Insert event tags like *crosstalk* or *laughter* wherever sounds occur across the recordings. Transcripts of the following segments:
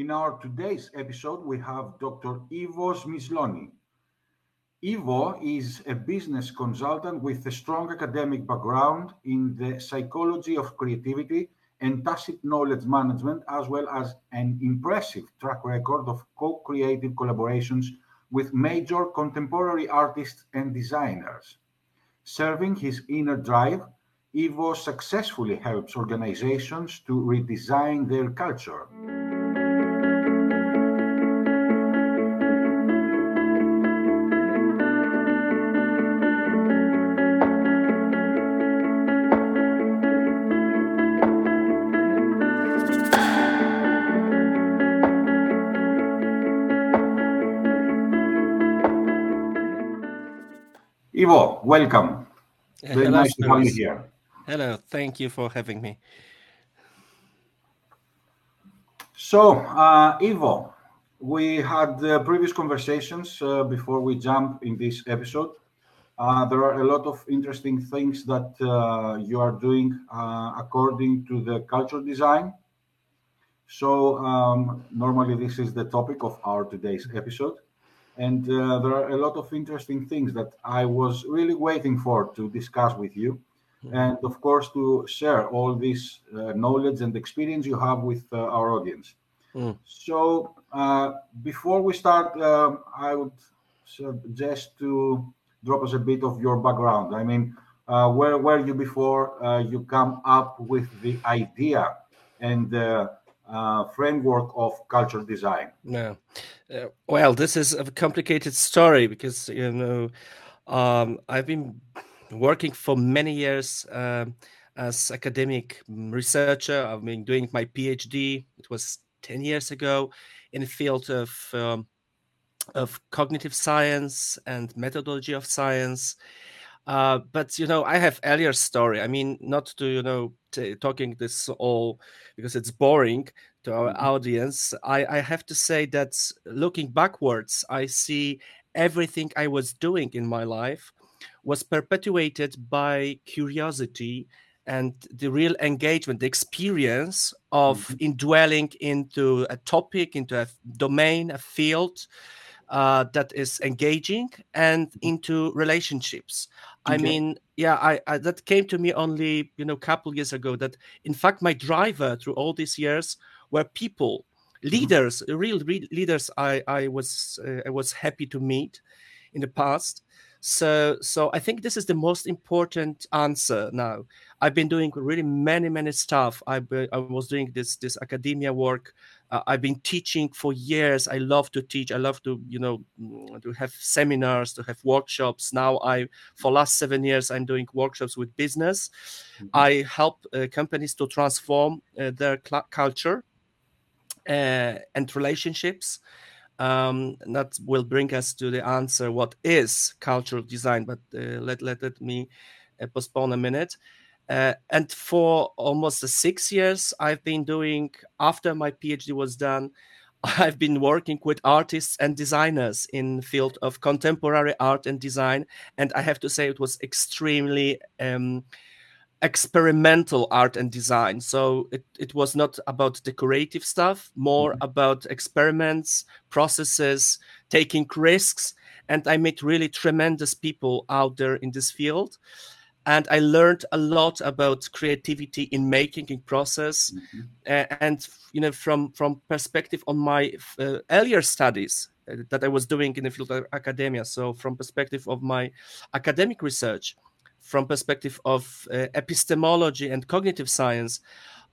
In our today's episode, we have Dr. Iwo Zmyślony. Iwo is a business consultant with a strong academic background in the psychology of creativity and tacit knowledge management, as well as an impressive track record of co creative collaborations with major contemporary artists and designers. Serving his inner drive, Iwo successfully helps organizations to redesign their culture. Iwo, welcome. Very Hello, nice to have you here. Hello, thank you for having me. So, uh, Iwo, we had uh, previous conversations uh, before we jump in this episode. Uh, there are a lot of interesting things that uh, you are doing uh, according to the culture design. So, um, normally, this is the topic of our today's episode. And uh, there are a lot of interesting things that I was really waiting for to discuss with you. And of course, to share all this uh, knowledge and experience you have with uh, our audience. Mm. So, uh, before we start, um, I would suggest to drop us a bit of your background. I mean, uh, where were you before uh, you come up with the idea and uh, framework of culture design? No, uh, well, this is a complicated story because you know um, I've been working for many years um, as academic researcher. I've been doing my PhD. It was ten years ago in the field of um, of cognitive science and methodology of science. Uh, but you know, I have earlier story. I mean, not to you know t- talking this all because it's boring to our Mhm. audience. I, I have to say that looking backwards, I see everything I was doing in my life was perpetuated by curiosity and the real engagement, the experience of Mhm. indwelling into a topic, into a domain, a field uh, that is engaging and into relationships. I mean, yeah, I, I that came to me only you know a couple years ago. That in fact my driver through all these years were people, leaders, real re- leaders. I I was uh, I was happy to meet in the past. So so I think this is the most important answer now. I've been doing really many many stuff. I I was doing this this academia work. Uh, I've been teaching for years. I love to teach. I love to you know to have seminars, to have workshops. Now I for last seven years I'm doing workshops with business. Mhm. I help uh, companies to transform uh, their cl- culture uh, and relationships. Um, that will bring us to the answer: what is cultural design? But uh, let, let let me uh, postpone a minute. Uh, and for almost six years, I've been doing. After my PhD was done, *laughs* I've been working with artists and designers in the field of contemporary art and design. And I have to say, it was extremely um, experimental art and design. So it, it was not about decorative stuff, more Mhm. about experiments, processes, taking risks. And I met really tremendous people out there in this field. And I learned a lot about creativity in making, in process, Mhm. uh, and you know from from perspective on my uh, earlier studies uh, that I was doing in the field of academia. So from perspective of my academic research, from perspective of uh, epistemology and cognitive science,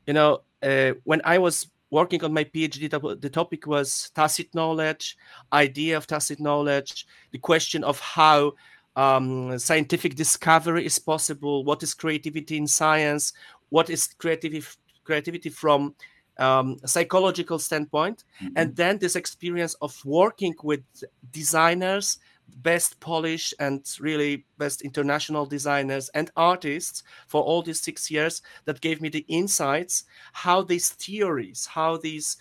you know, uh, when I was working on my PhD, the topic was tacit knowledge, idea of tacit knowledge, the question of how um, scientific discovery is possible, what is creativity in science, what is creativity creativity from um, a psychological standpoint, and then this experience of working with designers best Polish and really best international designers and artists for all these six years that gave me the insights how these theories, how these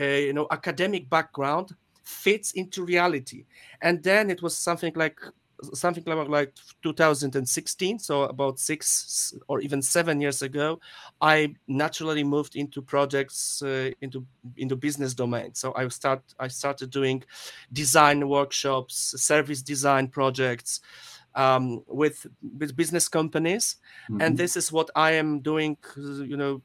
uh, you know academic background fits into reality. And then it was something like something like, like 2016 so about six or even seven years ago i naturally moved into projects uh, into into business domain so i start i started doing design workshops service design projects um, with with business companies mm-hmm. and this is what i am doing you know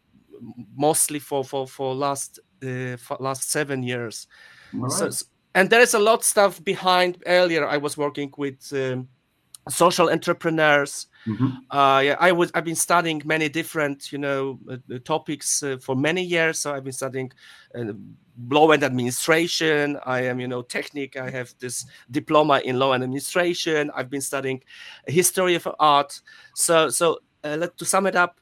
mostly for for for last uh, for last seven years right. so and there is a lot of stuff behind earlier i was working with um, social entrepreneurs. Mm-hmm. uh, yeah i was i've been studying many different you know uh, uh topics uh, for many years. So i've been studying uh, law and administration. I am you know technique. I have this diploma in law and administration. I've been studying history of art. So so uh, let to sum it up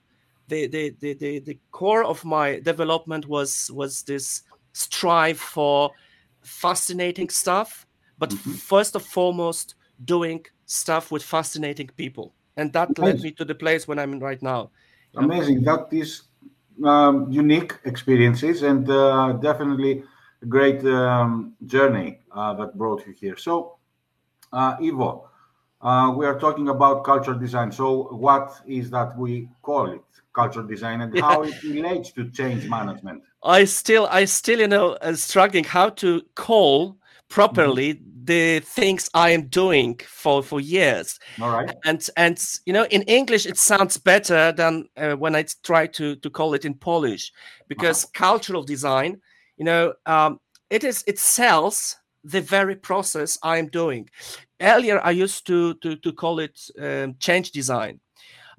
the, the the the the core of my development was was this strive for fascinating stuff, but mm-hmm. first and foremost, doing stuff with fascinating people. And that nice. led me to the place when I'm in right now. Amazing. That is um, unique experiences and uh, definitely a great um, journey uh, that brought you here. So, uh, Iwo, uh, we are talking about culture design. So, what is that we call it? Culture design and yeah. how it relates to change management. I still, I still, you know, uh, struggling how to call properly mm-hmm. the things I am doing for for years. All right. And and you know, in English it sounds better than uh, when I try to to call it in Polish, because uh-huh. cultural design, you know, um, it is it sells the very process I am doing. Earlier, I used to to to call it um, change design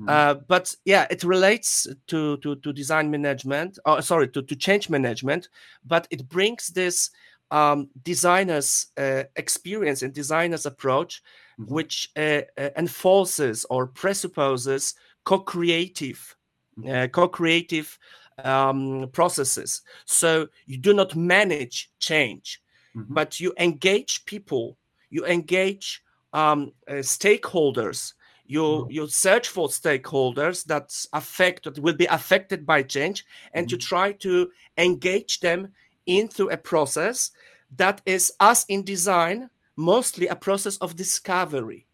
Mm-hmm. Uh, but yeah, it relates to to, to design management. Oh, sorry, to, to change management. But it brings this um, designer's uh, experience and designer's approach, mm-hmm. which uh, uh enforces or presupposes co-creative, mm-hmm. uh, co-creative um, processes. So you do not manage change, mm-hmm. but you engage people. You engage um, uh, stakeholders you mm-hmm. you search for stakeholders that affect that will be affected by change and mm-hmm. you try to engage them into a process that is as in design mostly a process of discovery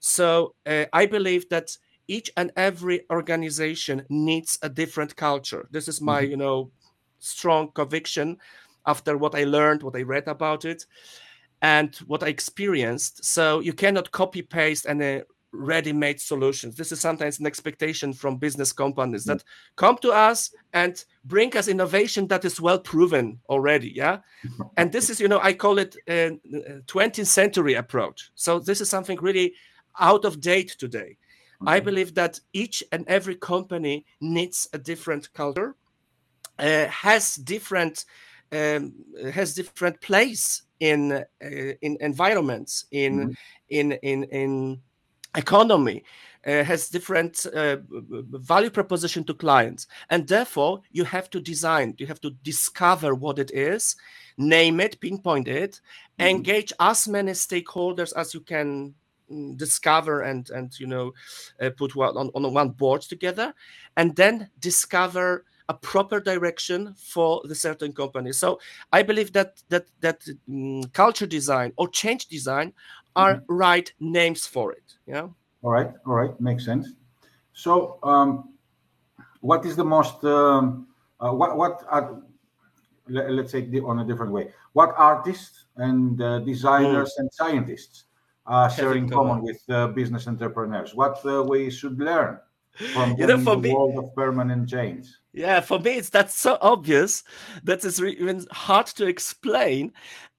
so uh, i believe that each and every organization needs a different culture this is my mm-hmm. you know strong conviction after what i learned what i read about it and what i experienced so you cannot copy paste any ready-made solutions. This is sometimes an expectation from business companies that come to us and bring us innovation that is well proven already. Yeah, *laughs* and this is you know I call it a 20th century approach. So this is something really out of date today. Okay. I believe that each and every company needs a different culture, uh, has different um, has different place in uh, in environments in mm-hmm. in in in economy uh, has different uh, value proposition to clients and therefore you have to design you have to discover what it is name it pinpoint it mm-hmm. engage as many stakeholders as you can mm, discover and and you know uh, put one on, on one board together and then discover a proper direction for the certain company. So i believe that that that um, culture design or change design are mm-hmm. right names for it yeah? All right all right makes sense. So um, what is the most um, uh, what what are, let, us say on a different way. What artists and uh, designers mm. and scientists are sharing common. with uh, business entrepreneurs? What uh, we should learn from you know, the me, world of permanent change yeah for me it's that's so obvious that it's even hard to explain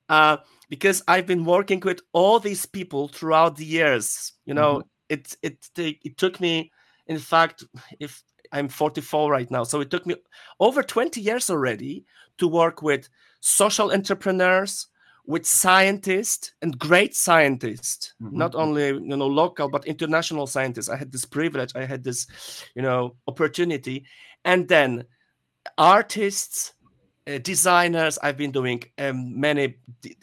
uh, because I've been working with all these people throughout the years. You know, mm-hmm. it it it took me, in fact, if I'm 44 right now, so it took me over 20 years already to work with social entrepreneurs, with scientists and great scientists, mm-hmm. not only you know local but international scientists. I had this privilege, I had this, you know, opportunity, and then artists uh, designers. I've been doing um, many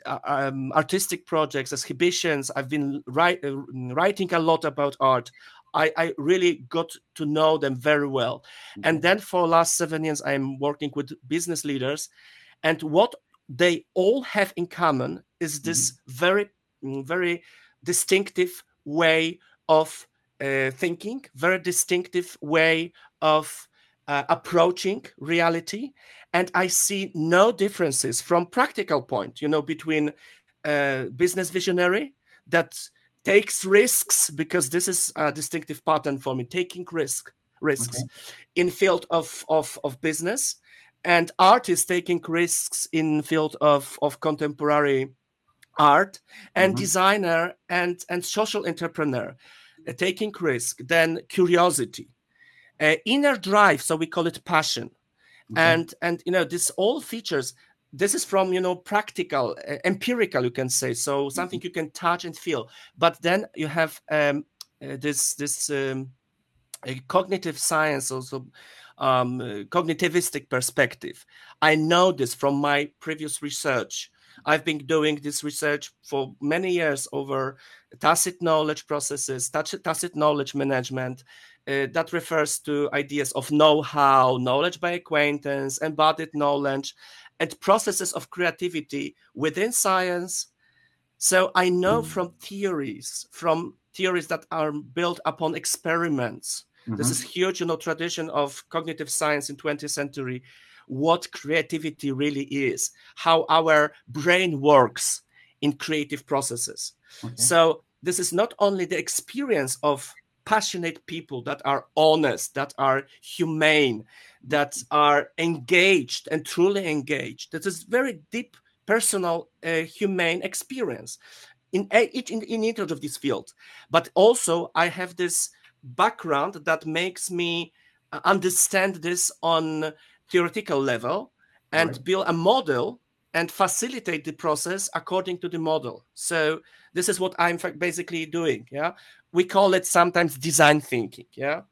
uh, um, artistic projects, exhibitions. I've been write, uh, writing a lot about art. I, I, really got to know them very well. Mm-hmm. And then for last seven years, I'm working with business leaders. And what they all have in common is this mm-hmm. very, mm, very distinctive way of uh, thinking, very distinctive way of uh, approaching reality, and I see no differences from practical point, you know, between uh, business visionary that takes risks because this is a distinctive pattern for me, taking risk risks okay. in field of, of of business, and artists taking risks in field of of contemporary art and mm-hmm. designer and and social entrepreneur uh, taking risk then curiosity uh, inner drive so we call it passion mm-hmm. and and you know this all features this is from you know practical uh, empirical you can say so something mm-hmm. you can touch and feel but then you have um, uh, this this um, cognitive science also um, cognitivistic perspective i know this from my previous research I've been doing this research for many years over tacit knowledge processes, tacit knowledge management. Uh, that refers to ideas of know how, knowledge by acquaintance, embodied knowledge, and processes of creativity within science. So I know mm from theories, from theories that are built upon experiments. Mm-hmm. This is huge, you know, tradition of cognitive science in 20th century what creativity really is, how our brain works in creative processes. Okay. So, this is not only the experience of passionate people that are honest, that are humane, that are engaged and truly engaged. That is very deep, personal, uh, humane experience in each in, in each of this field. But also, I have this background that makes me uh, understand this on theoretical level and right. build a model and facilitate the process according to the model. So this is what I'm basically doing. Yeah, we call it sometimes design thinking. Yeah,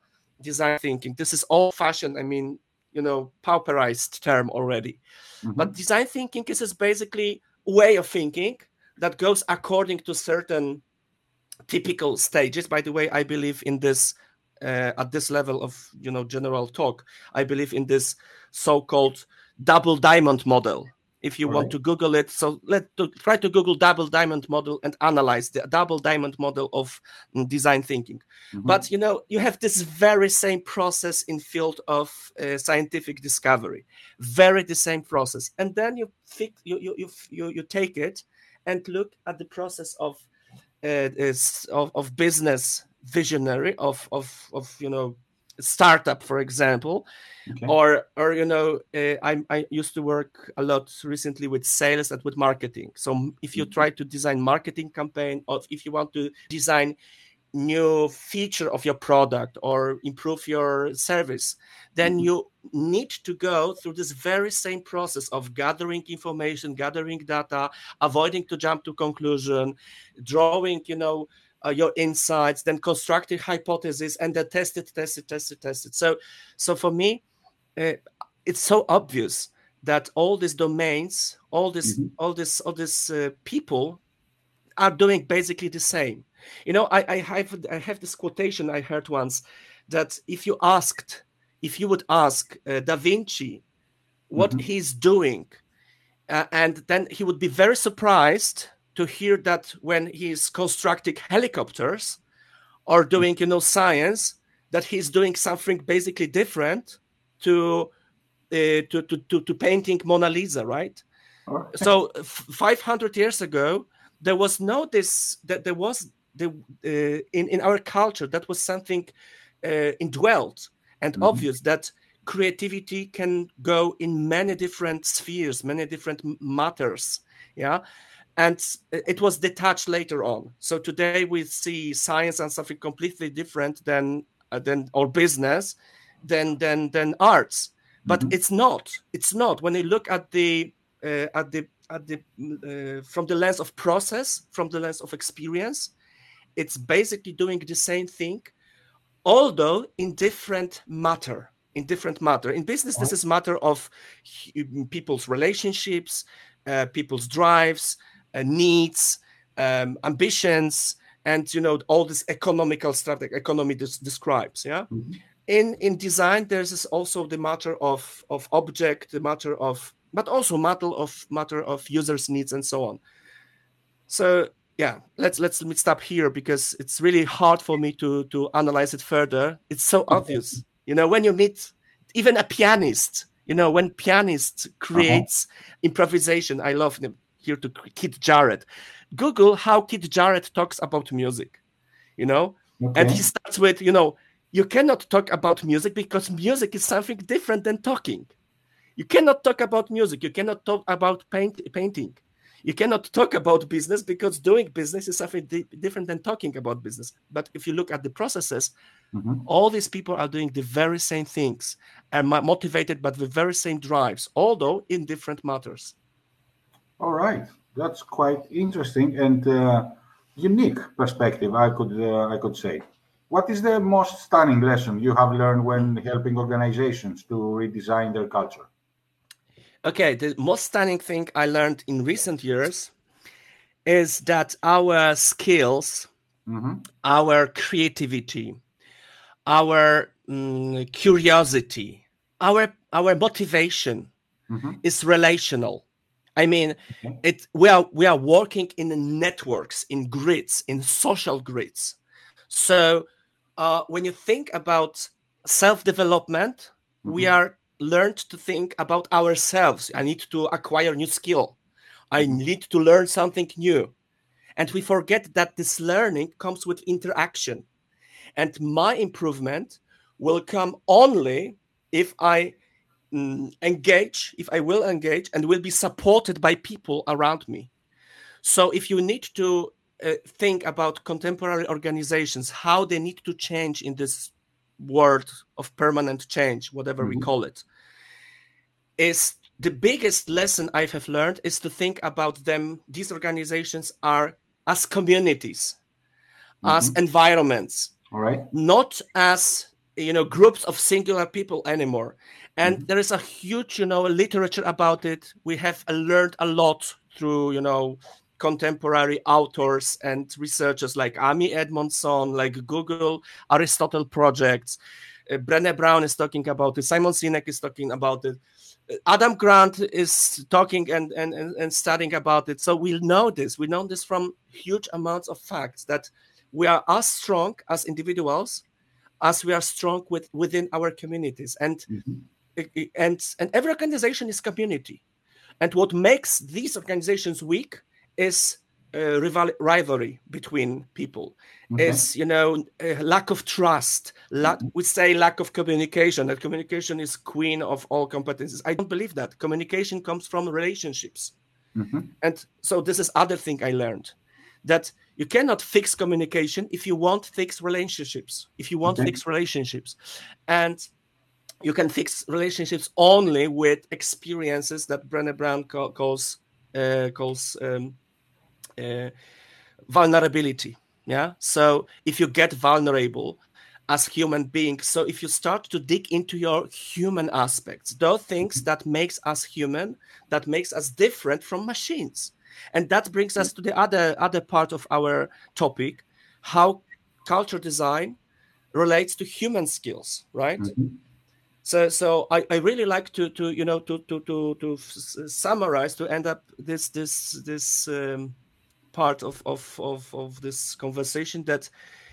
design thinking. This is old fashioned. I mean, you know, pauperized term already. Mm-hmm. But design thinking is just basically way of thinking that goes according to certain typical stages. By the way, I believe in this uh, at this level of you know general talk. I believe in this so-called double diamond model if you All want right. to google it so let to try to google double diamond model and analyze the double diamond model of mm, design thinking mm-hmm. but you know you have this very same process in field of uh, scientific discovery very the same process and then you, fix, you, you you you take it and look at the process of uh, is of, of business visionary of of of you know startup for example okay. or or you know uh, I, I used to work a lot recently with sales and with marketing so if you mm-hmm. try to design marketing campaign or if you want to design new feature of your product or improve your service then mm-hmm. you need to go through this very same process of gathering information gathering data avoiding to jump to conclusion drawing you know uh, your insights, then constructing hypotheses, and then test it, test it, test it, test it. So, so for me, uh, it's so obvious that all these domains, all this, mm-hmm. all this, all these uh, people are doing basically the same. You know, I, I have I have this quotation I heard once that if you asked, if you would ask uh, Da Vinci what mm-hmm. he's doing, uh, and then he would be very surprised to hear that when he's constructing helicopters or doing you know science that he's doing something basically different to uh, to, to, to to painting Mona Lisa, right? Okay. So f- 500 years ago, there was no this that there was the uh, in in our culture that was something uh, indwelt and mm-hmm. obvious that creativity can go in many different spheres, many different matters. Yeah, and it was detached later on. So today we see science and something completely different than uh, than or business than than than arts. But mm-hmm. it's not. It's not. When you look at the uh, at the at the uh, from the lens of process from the lens of experience it's basically doing the same thing although in different matter in different matter. In business this is matter of people's relationships uh, people's drives needs, um, ambitions, and you know all this economical stuff that economy des- describes. Yeah. Mm-hmm. In in design, there's also the matter of of object, the matter of, but also matter of matter of users' needs and so on. So yeah let's let's let me stop here because it's really hard for me to to analyze it further it's so obvious you know when you meet even a pianist you know when pianist creates uh-huh. improvisation i love him here to Keith Jarrett google how Keith Jarrett talks about music you know okay. and he starts with you know you cannot talk about music because music is something different than talking you cannot talk about music you cannot talk about paint, painting you cannot talk about business because doing business is something di- different than talking about business. But if you look at the processes, mm-hmm. all these people are doing the very same things and motivated by the very same drives, although in different matters. All right, that's quite interesting and uh, unique perspective. I could uh, I could say. What is the most stunning lesson you have learned when helping organizations to redesign their culture? Okay, the most stunning thing I learned in recent years is that our skills, mm-hmm. our creativity, our um, curiosity, our our motivation mm-hmm. is relational. I mean, it we are we are working in networks, in grids, in social grids. So uh, when you think about self development, mm-hmm. we are learned to think about ourselves. I need to acquire new skill. I mm-hmm. need to learn something new. And we forget that this learning comes with interaction. And my improvement will come only if I mm, engage, if I will engage and will be supported by people around me. So if you need to uh, think about contemporary organizations, how they need to change in this world of permanent change, whatever mm-hmm. we call it, is the biggest lesson I have learned is to think about them. These organizations are as communities, mm-hmm. as environments, all right, not as you know groups of singular people anymore. And mm-hmm. there is a huge, you know, literature about it. We have learned a lot through, you know, contemporary authors and researchers like Amy Edmondson, like Google, Aristotle projects. Uh, Brené Brown is talking about it. Simon Sinek is talking about it. Adam Grant is talking and, and, and, and studying about it. So we know this. We know this from huge amounts of facts that we are as strong as individuals as we are strong with within our communities. And mm-hmm. And and every organization is community. And what makes these organizations weak is uh, rival- rivalry between people okay. is you know lack of trust mm-hmm. we say lack of communication that communication is queen of all competencies i don't believe that communication comes from relationships mm-hmm. and so this is other thing i learned that you cannot fix communication if you want fix relationships if you want okay. fix relationships and you can fix relationships only with experiences that Brené Brown calls uh, calls um, uh, vulnerability yeah? So if you get vulnerable as human beings so if you start to dig into your human aspects those things that makes us human that makes us different from machines. And that brings us to the other other part of our topic how culture design relates to human skills right? Mm-hmm. So so I, I really like to to you know to to to to summarize to end up this this this um, part of, of, of, of this conversation that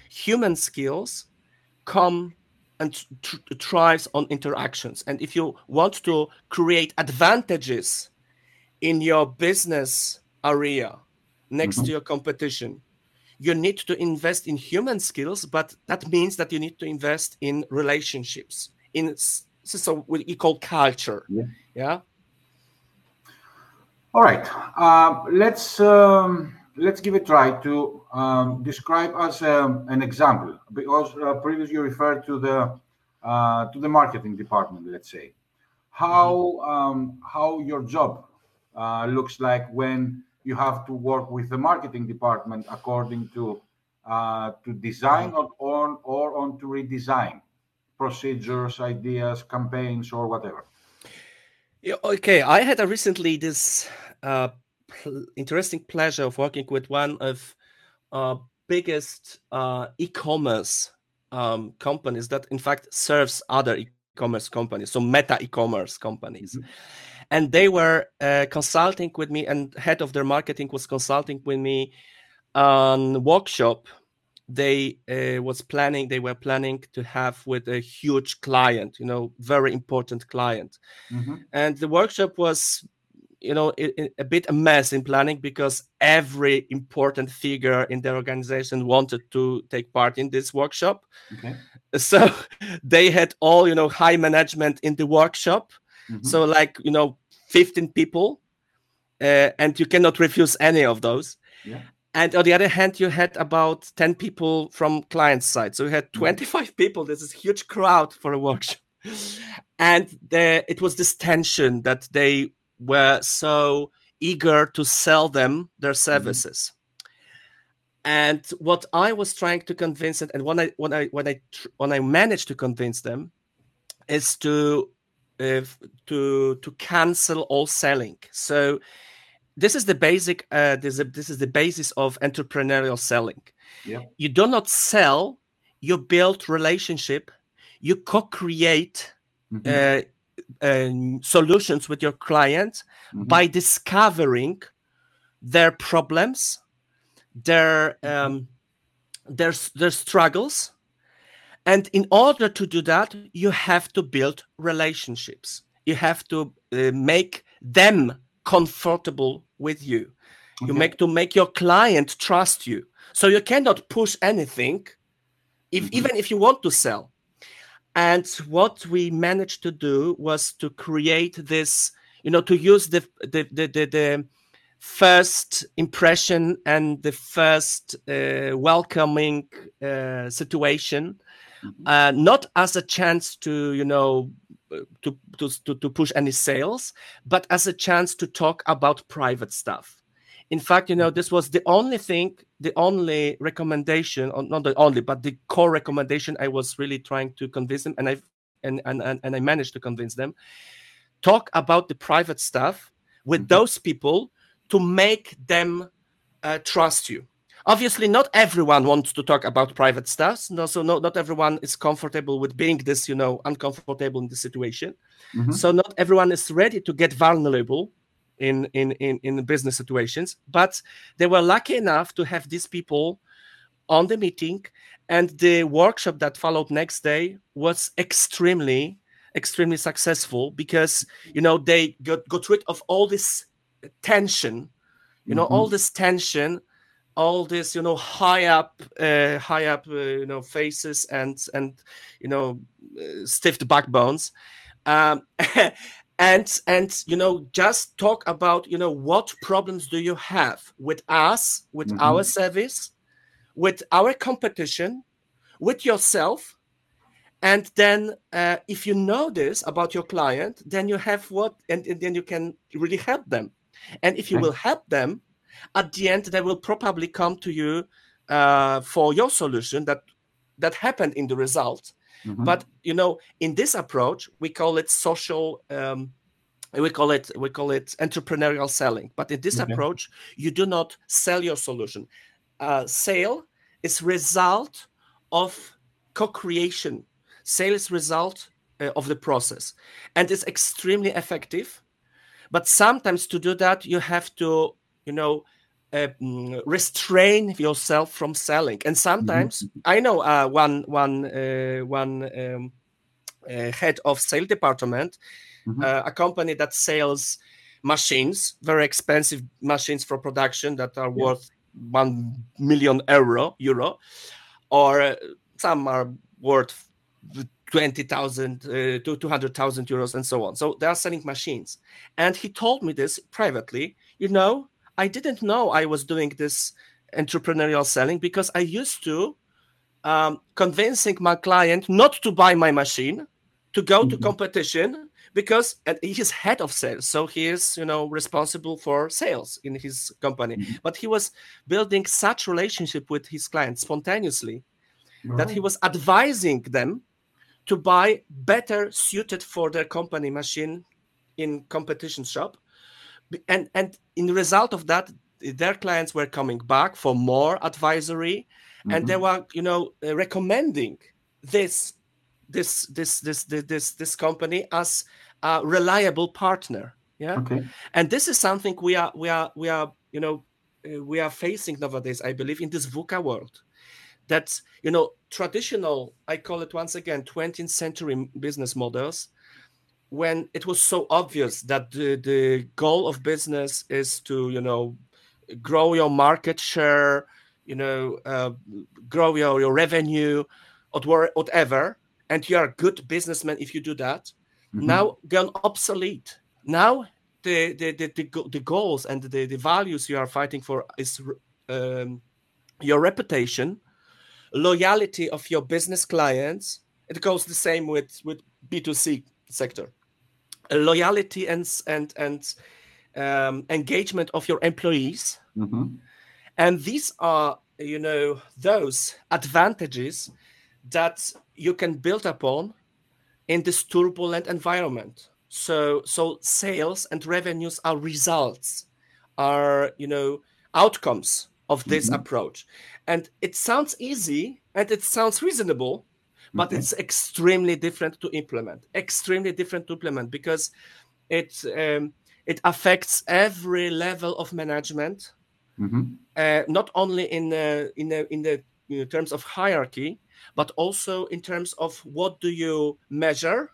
human skills come and tr- thrives on interactions. And if you want to create advantages in your business area next mm-hmm. to your competition, you need to invest in human skills, but that means that you need to invest in relationships. In so what we call culture. Yeah. yeah? All right. Uh, let's um, let's give a try to um, describe as um, an example because uh, previously you referred to the uh, to the marketing department let's say how mm-hmm. um, how your job uh, looks like when you have to work with the marketing department according to uh, to design mm-hmm. or on or on to redesign procedures ideas campaigns or whatever yeah, okay i had a recently this uh, interesting pleasure of working with one of uh, biggest uh, e-commerce um, companies that in fact serves other e-commerce companies so meta e-commerce companies mm-hmm. and they were uh, consulting with me and head of their marketing was consulting with me on workshop they uh, was planning they were planning to have with a huge client you know very important client mm-hmm. and the workshop was you know it, it, a bit a mess in planning because every important figure in the organization wanted to take part in this workshop okay. *laughs* so they had all you know high management in the workshop mm-hmm. so like you know 15 people uh, and you cannot refuse any of those yeah and on the other hand you had about 10 people from client side so you had mm-hmm. 25 people this is huge crowd for a workshop and there it was this tension that they were so eager to sell them their mm-hmm. services mm-hmm. and what i was trying to convince them and when i when i when i when i managed to convince them is to uh, to to cancel all selling so this is the basic uh, this, is, this is the basis of entrepreneurial selling yeah. you do not sell you build relationship you co-create mm-hmm. uh, uh, solutions with your client mm-hmm. by discovering their problems their mm-hmm. um, their their struggles and in order to do that you have to build relationships you have to uh, make them comfortable with you. You make to make your client trust you. So you cannot push anything, if mm-hmm. even if you want to sell. And what we managed to do was to create this, you know, to use the the the, the, the first impression and the first uh, welcoming uh, situation, mm-hmm. uh, not as a chance to, you know, to, to, to push any sales, but as a chance to talk about private stuff. In fact, you know, this was the only thing, the only recommendation, or not the only, but the core recommendation I was really trying to convince them, and I and and and, and I managed to convince them. Talk about the private stuff with mm-hmm. those people to make them uh, trust you obviously not everyone wants to talk about private stuff no so no, not everyone is comfortable with being this you know uncomfortable in the situation mm-hmm. so not everyone is ready to get vulnerable in, in in in business situations but they were lucky enough to have these people on the meeting and the workshop that followed next day was extremely extremely successful because you know they got, got rid of all this tension you know mm-hmm. all this tension all this you know high up uh, high up uh, you know faces and and you know uh, stiff backbones. Um, *laughs* and and you know just talk about you know what problems do you have with us with mm-hmm. our service with our competition with yourself? And then uh, if you know this about your client then you have what and, and then you can really help them. And if you will help them at the end they will probably come to you uh, for your solution that that happened in the result. Mm-hmm. but you know in this approach we call it social um, we call it we call it entrepreneurial selling. But in this okay. approach you do not sell your solution. Uh, sale is result of co-creation. Sale is result uh, of the process. And it's extremely effective. But sometimes to do that you have to you know uh, mm, restrain yourself from selling and sometimes mm-hmm. i know uh, one one uh, one um, uh, head of sale department mm-hmm. Uh, a company that sells machines very expensive machines for production that are yeah. worth 1 million euro euro or uh, some are worth 20,000 to 200,000 euros and so on so they are selling machines and he told me this privately you know I didn't know I was doing this entrepreneurial selling because I used to um, convincing my client not to buy my machine, to go mm-hmm. to competition because he's head of sales, so he is you know responsible for sales in his company. Mm-hmm. But he was building such relationship with his clients spontaneously that he was advising them to buy better suited for their company machine in competition shop and and in the result of that their clients were coming back for more advisory mm-hmm. and they mm-hmm. were you know uh, recommending this this this this this this company as a reliable partner yeah okay. and this is something we are we are we are you know uh, we are facing nowadays, I believe, in this VUCA world. That you know, traditional, I call it once again, 20th century business models, when it was so obvious that the, the goal of business is to you know grow your market share, you know, uh, grow your, your revenue, or whatever, and you are a good businessman if you do that. Mm-hmm. Now gone obsolete. Now the the, the the, the, goals and the, the values you are fighting for is um, your reputation, loyalty of your business clients. It goes the same with with B two C sector, loyalty and and and um, engagement of your employees, mm-hmm. and these are you know those advantages that you can build upon in this turbulent environment so so sales and revenues are results are you know outcomes of this mm-hmm. approach and it sounds easy and it sounds reasonable but okay. it's extremely different to implement extremely different to implement because it um, it affects every level of management mm-hmm. uh, not only in the in the in the terms of hierarchy but also in terms of what do you measure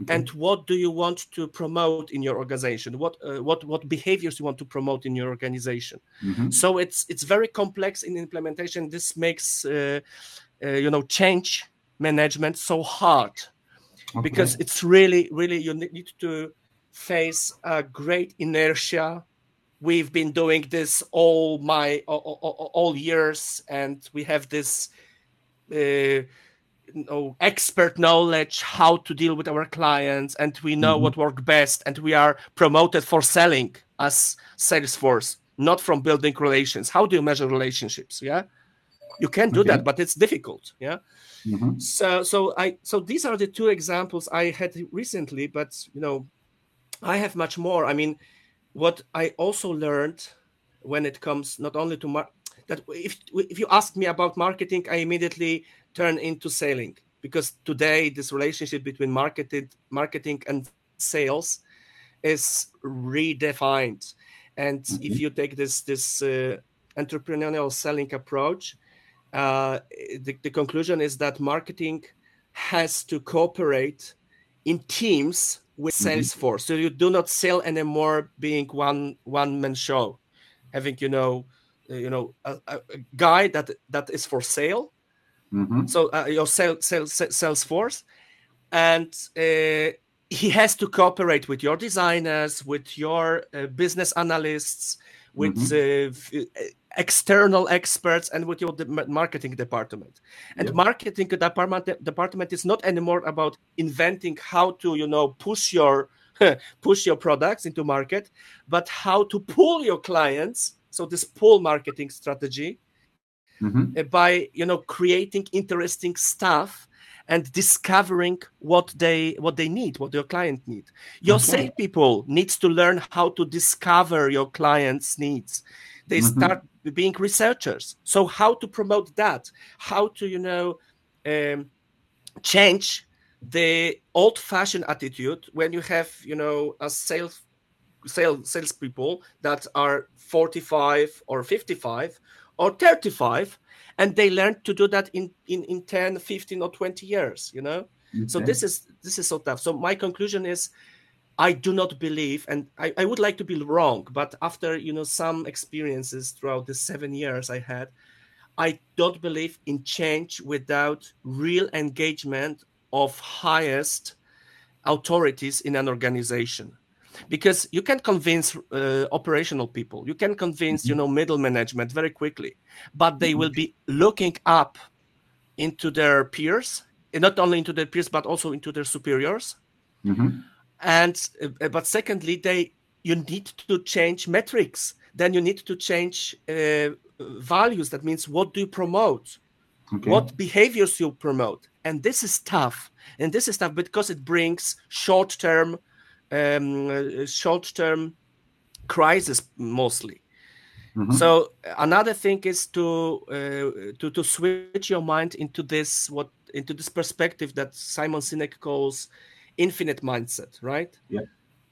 Okay. and what do you want to promote in your organization what uh, what what behaviors you want to promote in your organization mm-hmm. so it's it's very complex in implementation this makes uh, uh, you know change management so hard. Okay. because it's really really you need to face a great inertia. We've been doing this all my all, all, all years and we have this uh, know, expert knowledge how to deal with our clients and we know mm-hmm. what works best and we are promoted for selling as salesforce not from building relations. How do you measure relationships? Yeah you can do okay. that but it's difficult yeah mm-hmm. so so i so these are the two examples i had recently but you know i have much more i mean what i also learned when it comes not only to mar- that if if you ask me about marketing i immediately turn into selling because today this relationship between marketing marketing and sales is redefined and mm-hmm. if you take this this uh, entrepreneurial selling approach uh, the, the conclusion is that marketing has to cooperate in teams with mm-hmm. salesforce so you do not sell anymore being one one man show having you know uh, you know a, a, guy that that is for sale Mm-hmm. So uh, your sales, sales, sales force, and uh, he has to cooperate with your designers, with your uh, business analysts, with mm-hmm. Uh, external experts, and with your de- marketing department. And marketing department department is not anymore about inventing how to you know push your *laughs* push your products into market, but how to pull your clients. So this pull marketing strategy mm-hmm. Uh, by you know creating interesting stuff and discovering what they what they need what your client need your okay. sales people needs to learn how to discover your clients needs they mm-hmm. start being researchers so how to promote that how to you know um, change the old fashioned attitude when you have you know a sales sales salespeople that are 45 or 55 or 35 and they learned to do that in in, in 10 15 or 20 years you know? Okay. so this is this is so tough. So my conclusion is i do not believe and I, I would like to be wrong but after you know some experiences throughout the seven years i had i don't believe in change without real engagement of highest authorities in an organization because you can convince uh, operational people you can convince mm-hmm. you know middle management very quickly but they mm-hmm. will be looking up into their peers not only into their peers but also into their superiors mm-hmm. and uh, but secondly they you need to change metrics then you need to change uh, values that means what do you promote okay. what behaviors you promote and this is tough and this is tough because it brings short term um, short-term crisis mostly. Mm-hmm. So another thing is to uh, to to switch your mind into this what into this perspective that Simon Sinek calls infinite mindset, right? Yeah.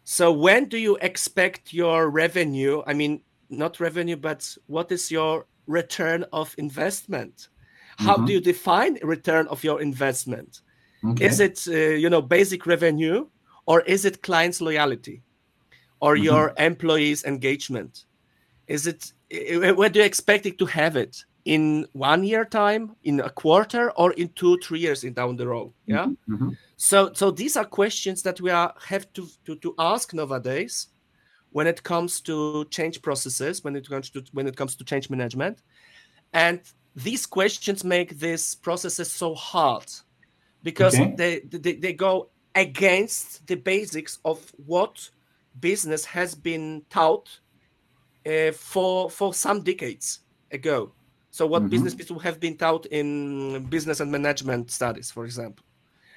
So when do you expect your revenue? I mean, not revenue, but what is your return of investment? How mm-hmm. do you define return of your investment? Okay. Is it uh, you know basic revenue or is it client's loyalty or mm-hmm. your employees engagement? Is it where do you expect it to have it in one year time, in a quarter, or in two three years in down the road? Yeah. Mm-hmm. mm-hmm. So so these are questions that we are have to to, to ask nowadays when it comes to change processes, when it comes to when it comes to change management, and these questions make these processes so hard because okay. they, they they go against the basics of what business has been taught uh, for for some decades ago. So what mm-hmm. business people have been taught in business and management studies, for example,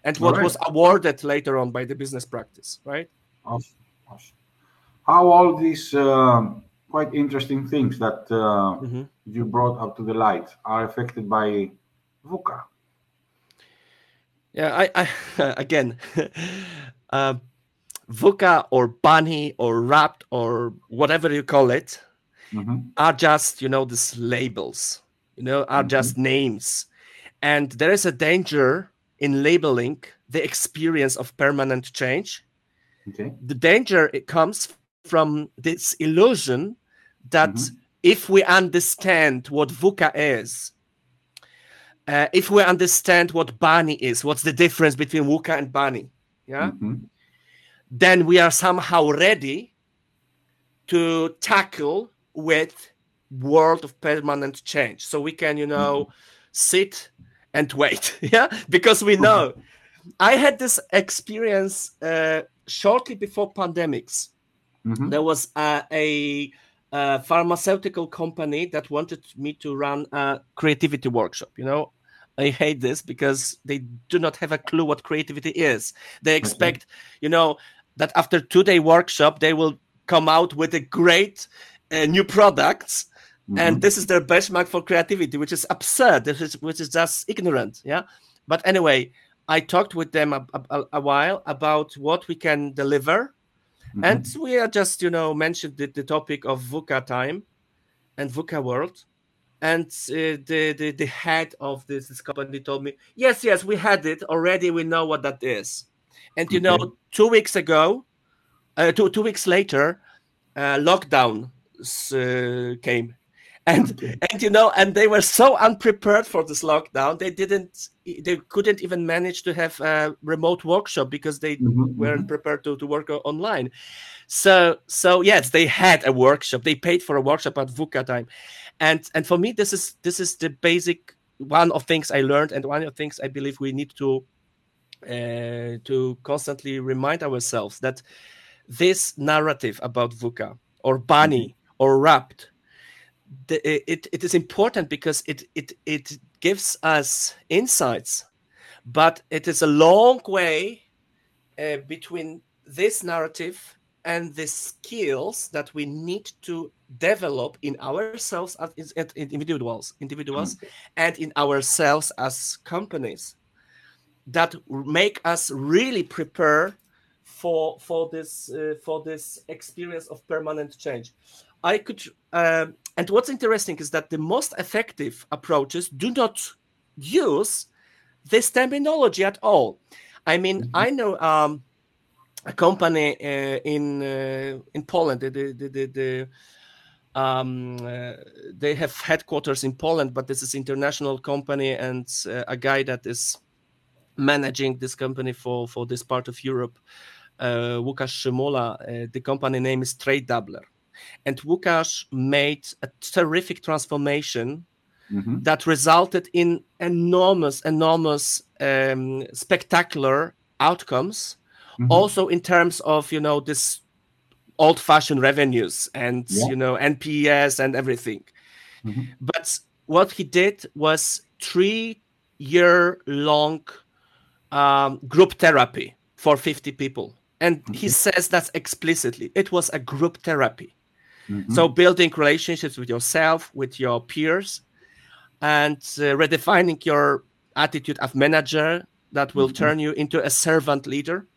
and what right. was awarded later on by the business practice, right? Awesome. awesome. How all these uh, quite interesting things that uh, mm-hmm. you brought up to the light are affected by VUCA? Yeah, I, I *laughs* again, *laughs* uh, VUCA or BANI or RUPT or whatever you call it mm-hmm. are just you know these labels, you know, are mm-hmm. just names, and there is a danger in labeling the experience of permanent change. Okay. The danger it comes from this illusion that mm-hmm. if we understand what VUCA is, uh, if we understand what BANI is, what's the difference between VUCA and BANI, yeah, mm-hmm. then we are somehow ready to tackle with world of permanent change. So we can, you know, mm-hmm. sit and wait, *laughs* yeah, because we know. I had this experience uh, shortly before pandemics. Mm-hmm. There was uh, a a pharmaceutical company that wanted me to run a creativity workshop. You know, I hate this because they do not have a clue what creativity is. They expect, you know, that after two day workshop they will come out with a great uh, new products. Mm-hmm. And this is their benchmark for creativity, which is absurd, which is, which is just ignorant. Yeah. But anyway, I talked with them a, a, a while about what we can deliver Mm-hmm. And we are just, you know, mentioned the, the topic of VUCA time and VUCA world. And uh, the, the, the head of this, this company told me, yes, yes, we had it already. We know what that is. And, you okay. know, two weeks ago, uh, two, two weeks later, uh, lockdown uh, came and okay. and you know and they were so unprepared for this lockdown they didn't they couldn't even manage to have a remote workshop because they mm-hmm, weren't mm-hmm. prepared to, to work online so so yes they had a workshop they paid for a workshop at VUCA time and and for me this is this is the basic one of things i learned and one of things i believe we need to uh, to constantly remind ourselves that this narrative about VUCA or BANI mm-hmm. or RUPT the, it, it is important because it, it, it gives us insights, but it is a long way uh, between this narrative and the skills that we need to develop in ourselves as, as individuals, individuals, mm-hmm. and in ourselves as companies that make us really prepare for for this uh, for this experience of permanent change. I could um, and what's interesting is that the most effective approaches do not use this terminology at all. I mean, mm-hmm. I know um, a company uh, in uh, in Poland. The, the, the, the um, uh, they have headquarters in Poland, but this is international company, and uh, a guy that is managing this company for for this part of Europe, uh, Łukasz Szymola. Uh, the company name is Tradedoubler and Łukasz made a terrific transformation mm-hmm. that resulted in enormous, enormous, um, spectacular outcomes. Mm-hmm. Also, in terms of you know this old-fashioned revenues and yeah. you know NPS and everything. Mm-hmm. But what he did was three-year-long um, group therapy for 50 people. And he says that explicitly. It was a group therapy. Mm-hmm. So building relationships with yourself, with your peers, and uh, redefining your attitude of manager that will mm-hmm. turn you into a servant leader.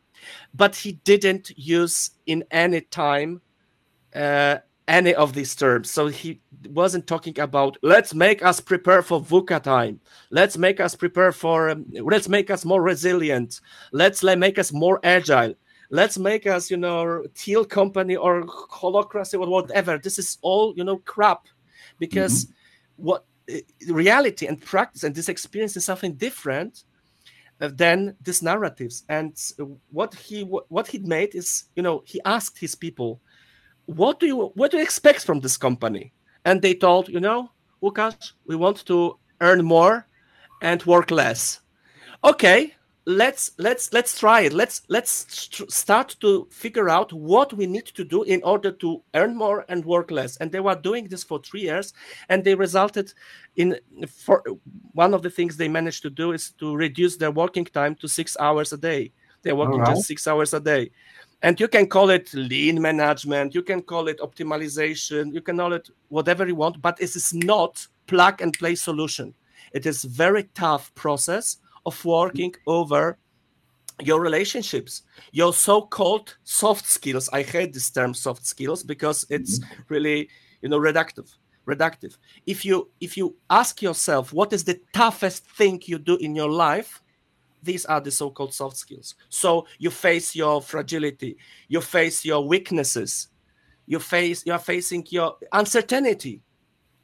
But he didn't use in any time uh, any of these terms. So he wasn't talking about let's make us prepare for VUCA time. Let's make us prepare for um, let's make us more resilient. Let's let make us more agile. Let's make us, you know, teal company or holacracy or whatever. This is all, you know, crap because mm-hmm. what uh, reality and practice and this experience is something different uh, than these narratives. And what he what he made is, you know, he asked his people what do you what do you expect from this company? And they told, you know, Łukasz, we want to earn more and work less. Okay, let's let's let's try it. Let's let's start to figure out what we need to do in order to earn more and work less. And they were doing this for three years, and they resulted in for one of the things they managed to do is to reduce their working time to six hours a day. They're working right. just six hours a day and you can call it lean management you can call it optimization you can call it whatever you want but this is not plug and play solution it is very tough process of working over your relationships your so-called soft skills i hate this term soft skills because it's mm-hmm. really you know reductive reductive if you if you ask yourself what is the toughest thing you do in your life these are the so-called soft skills so you face your fragility you face your weaknesses you face you are facing your uncertainty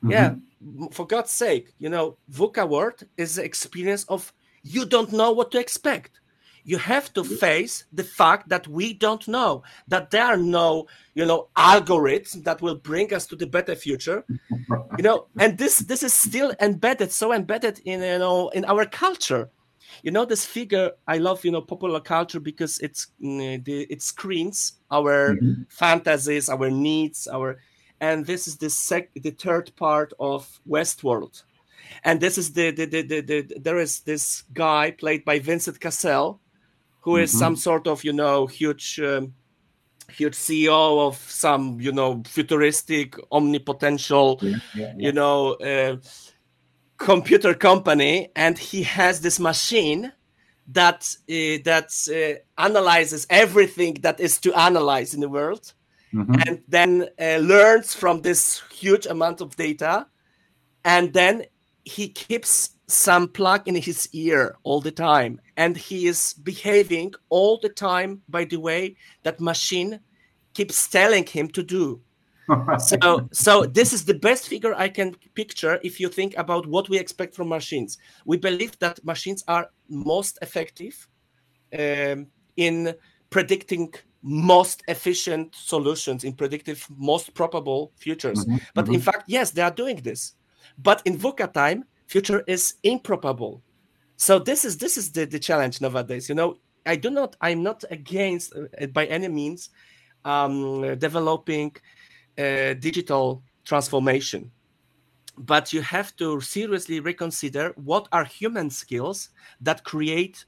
mm-hmm. yeah for god's sake you know VUCA word is the experience of you don't know what to expect. You have to face the fact that we don't know that there are no you know algorithms that will bring us to the better future *laughs* you know and this this is still embedded so embedded in you know in our culture. You know this figure i love you know popular culture because it's mm, the, it screens our mm-hmm. fantasies our needs our and this is the sec the third part of westworld and this is the, the, the, the, the there is this guy played by vincent cassel who is mm-hmm. some sort of you know huge um, huge ceo of some you know futuristic omnipotential yeah, yeah, yeah. you know uh, computer company and he has this machine that uh, that uh, analyzes everything that is to analyze in the world mm-hmm. and then uh, learns from this huge amount of data and then he keeps some plug in his ear all the time and he is behaving all the time by the way that machine keeps telling him to do *laughs* so so this is the best figure i can picture if you think about what we expect from machines we believe that machines are most effective um, in predicting most efficient solutions in predictive most probable futures mm-hmm. but mm-hmm. in fact yes they are doing this but in VUCA time future is improbable. So this is this is the, the challenge nowadays you know? I do not i'm not against uh, by any means um, developing uh, digital transformation. But you have to seriously reconsider what are human skills that create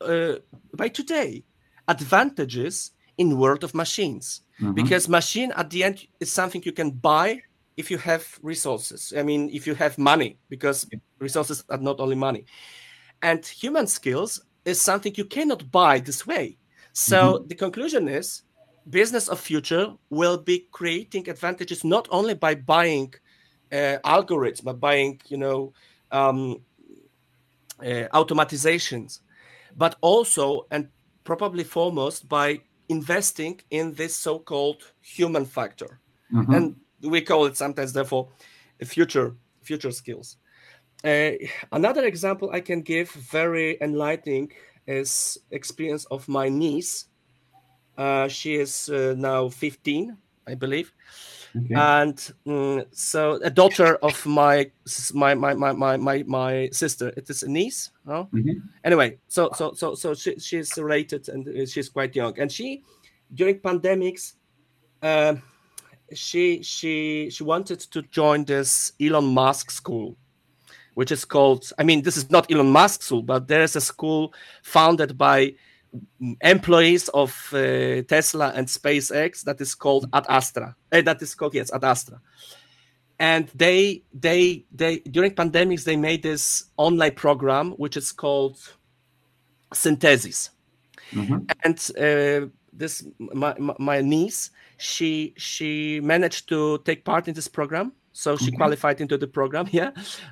uh, by today advantages in world of machines. Mm-hmm. because machine at the end is something you can buy if you have resources i mean if you have money because resources are not only money and human skills is something you cannot buy this way so mm-hmm. the conclusion is business of future will be creating advantages not only by buying uh, algorithms but buying you know um, uh, automatizations but also and probably foremost by investing in this so-called human factor mm-hmm. and we call it sometimes therefore future future skills uh, another example i can give very enlightening is experience of my niece uh, she is uh, now 15, I believe. Okay. And um, so a daughter of my my my my my my, sister. It is a niece. Oh? Mm-hmm. Anyway, so so so so she, she's related and uh, she's quite young. And she during pandemics, uh, she she she wanted to join this Elon Musk school, which is called. I mean, this is not Elon Musk school, but there is a school founded by employees of uh, Tesla and SpaceX that is called Ad Astra. Uh, that is called yes, Ad Astra. And they they they during pandemics they made this online program which is called Synthesis. Mm-hmm. And uh, this my, my niece she she managed to take part in this program so she qualified into the program *laughs* yeah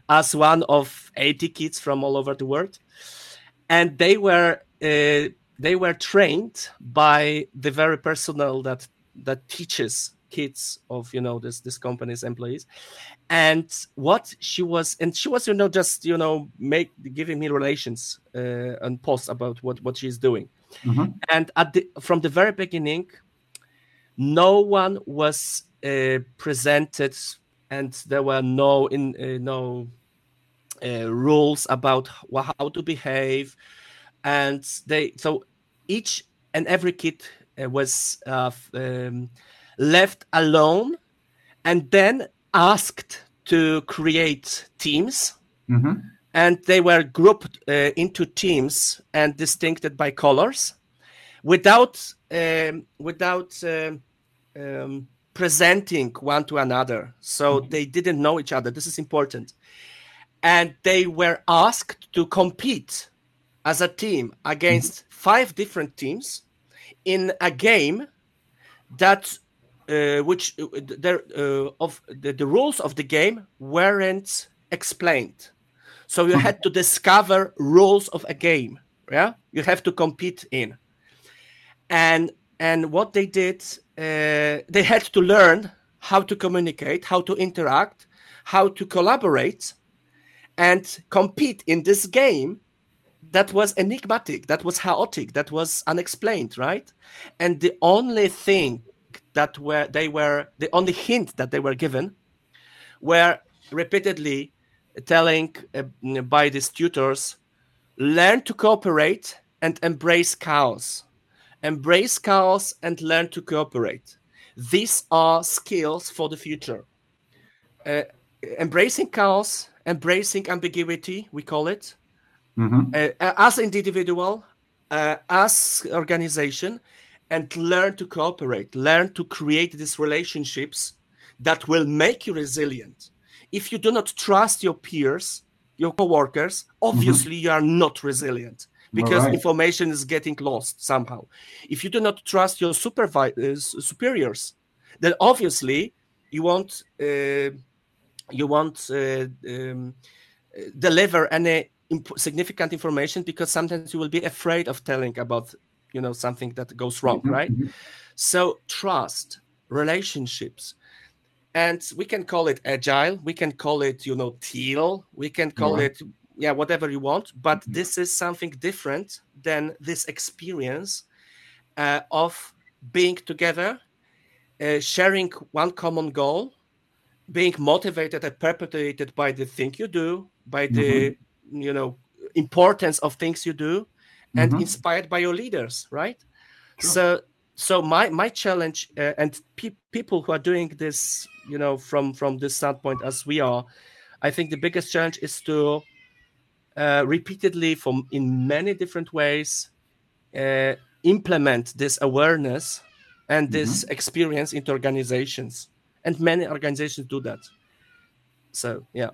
as one of 80 kids from all over the world. And they were uh, they were trained by the very personnel that that teaches kids of you know this this company's employees. And what she was and she was you know just you know make giving me relations uh, and posts about what what she's doing. Mm-hmm. and at the from the very beginning no one was uh, presented and there were no in uh, no uh, rules about how to behave and they so each and every kid uh, was uh, um, left alone and then asked to create teams mm-hmm. and they were grouped uh, into teams and distincted by colors without um, without um, um, presenting one to another. So mm-hmm. they didn't know each other. This is important. And they were asked to compete as a team against mm-hmm. five different teams in a game that uh, which uh, there uh, of the, the, rules of the game weren't explained. So you had to discover rules of a game yeah? You have to compete in. And and what they did they had to learn how to communicate how to interact how to collaborate and compete in this game that was enigmatic that was chaotic that was unexplained right? And the only thing that were they were the only hint that they were given were repeatedly telling uh, by these tutors learn to cooperate and embrace chaos embrace chaos and learn to cooperate these are skills for the future uh, embracing chaos embracing ambiguity we call it mm-hmm. uh, as individual uh, as organization and learn to cooperate, learn to create these relationships that will make you resilient. If you do not trust your peers, your coworkers, obviously mm-hmm. you are not resilient because right. information is getting lost somehow. If you do not trust your supervisors, uh, superiors, then obviously you won't uh, you won't uh, um, deliver any imp- significant information because sometimes you will be afraid of telling about you know something that goes wrong mm-hmm. right mm-hmm. so trust relationships and we can call it agile we can call it you know teal we can call it yeah whatever you want but mm-hmm. this is something different than this experience uh, of being together uh, sharing one common goal being motivated and perpetuated by the thing you do by the mm-hmm. you know importance of things you do and mm-hmm. inspired by your leaders right sure. so so my my challenge uh, and pe- people who are doing this you know from from this standpoint as we are i think the biggest challenge is to uh, repeatedly from in many different ways uh, implement this awareness and this mm-hmm. experience into organizations and many organizations do that so yeah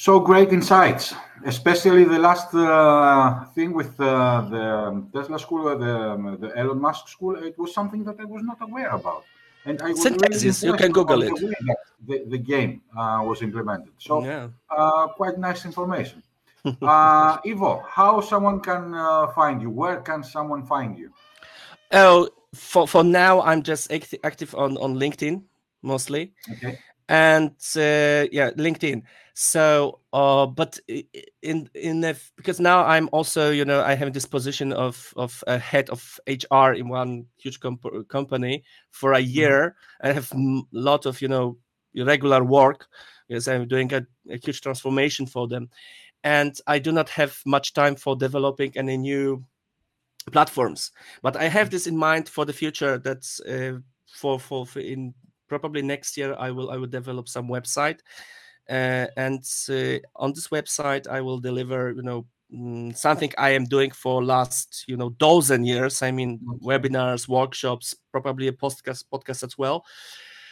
so great insights, especially the last uh, thing with uh, the Tesla school, uh, the, the Elon Musk school. It was something that I was not aware about. And I Synthesis, really you can Google it. The, the, the game uh, was implemented. So, yeah. Uh, quite nice information. Uh, *laughs* Iwo, how someone can find you? Where can someone find you? Oh, for, for now, I'm just active on, on LinkedIn mostly. Okay. And yeah, LinkedIn so uh but in in the because now i'm also you know i have this position of of a head of hr in one huge comp- company for a mm-hmm. year mm-hmm. i have a lot of you know regular work because i'm doing a, a, huge transformation for them and i do not have much time for developing any new platforms but i have this in mind for the future that's uh, for, for for in probably next year i will i will develop some website uh, and uh, on this website i will deliver you know mm, something i am doing for last you know dozen years. I mean webinars workshops probably a podcast podcast as well.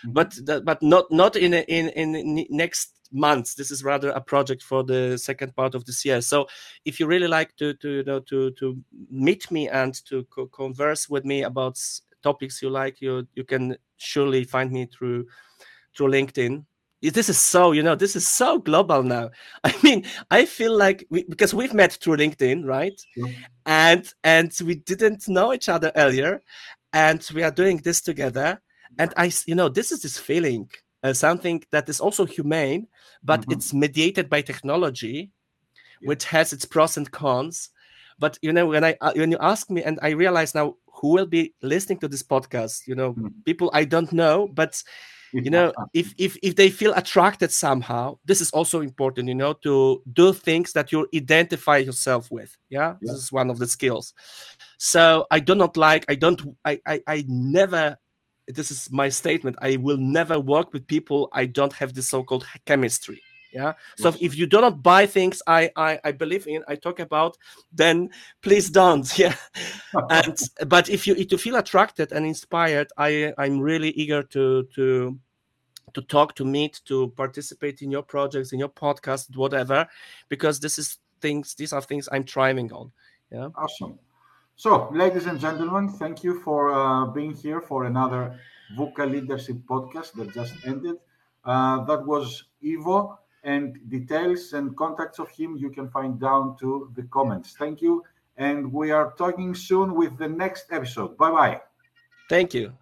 Mm-hmm. but but not not in in in next months this is rather a project for the second part of this year. So if you really like to to you know to to meet me and to co- converse with me about topics you like you you can surely find me through through linkedin. This is so you know this is so global now. *laughs* I mean i feel like we, because we've met through linkedin right? And and we didn't know each other earlier and we are doing this together. And i you know this is this feeling uh, something that is also humane but mm-hmm. it's mediated by technology yeah. which has its pros and cons. But you know when i uh, when you ask me and i realize now who will be listening to this podcast you know mm-hmm. people i don't know but *laughs* you know if if if they feel attracted somehow this is also important you know to do things that you identify yourself with yeah? yeah, this is one of the skills so i do not like i don't i i, I never this is my statement i will never work with people i don't have the so-called chemistry yeah? So yes. if you do not buy things I, I i believe in i talk about then please don't *laughs* yeah. And but if you if you feel attracted and inspired i i'm really eager to to to talk to meet to participate in your projects in your podcast whatever because this is things these are things i'm thriving on yeah? Awesome. So ladies and gentlemen thank you for uh, being here for another VUCA leadership podcast that just ended. Uh, that was Iwo and details and contacts of him you can find down to the comments. Thank you. And we are talking soon with the next episode. Bye bye. Thank you.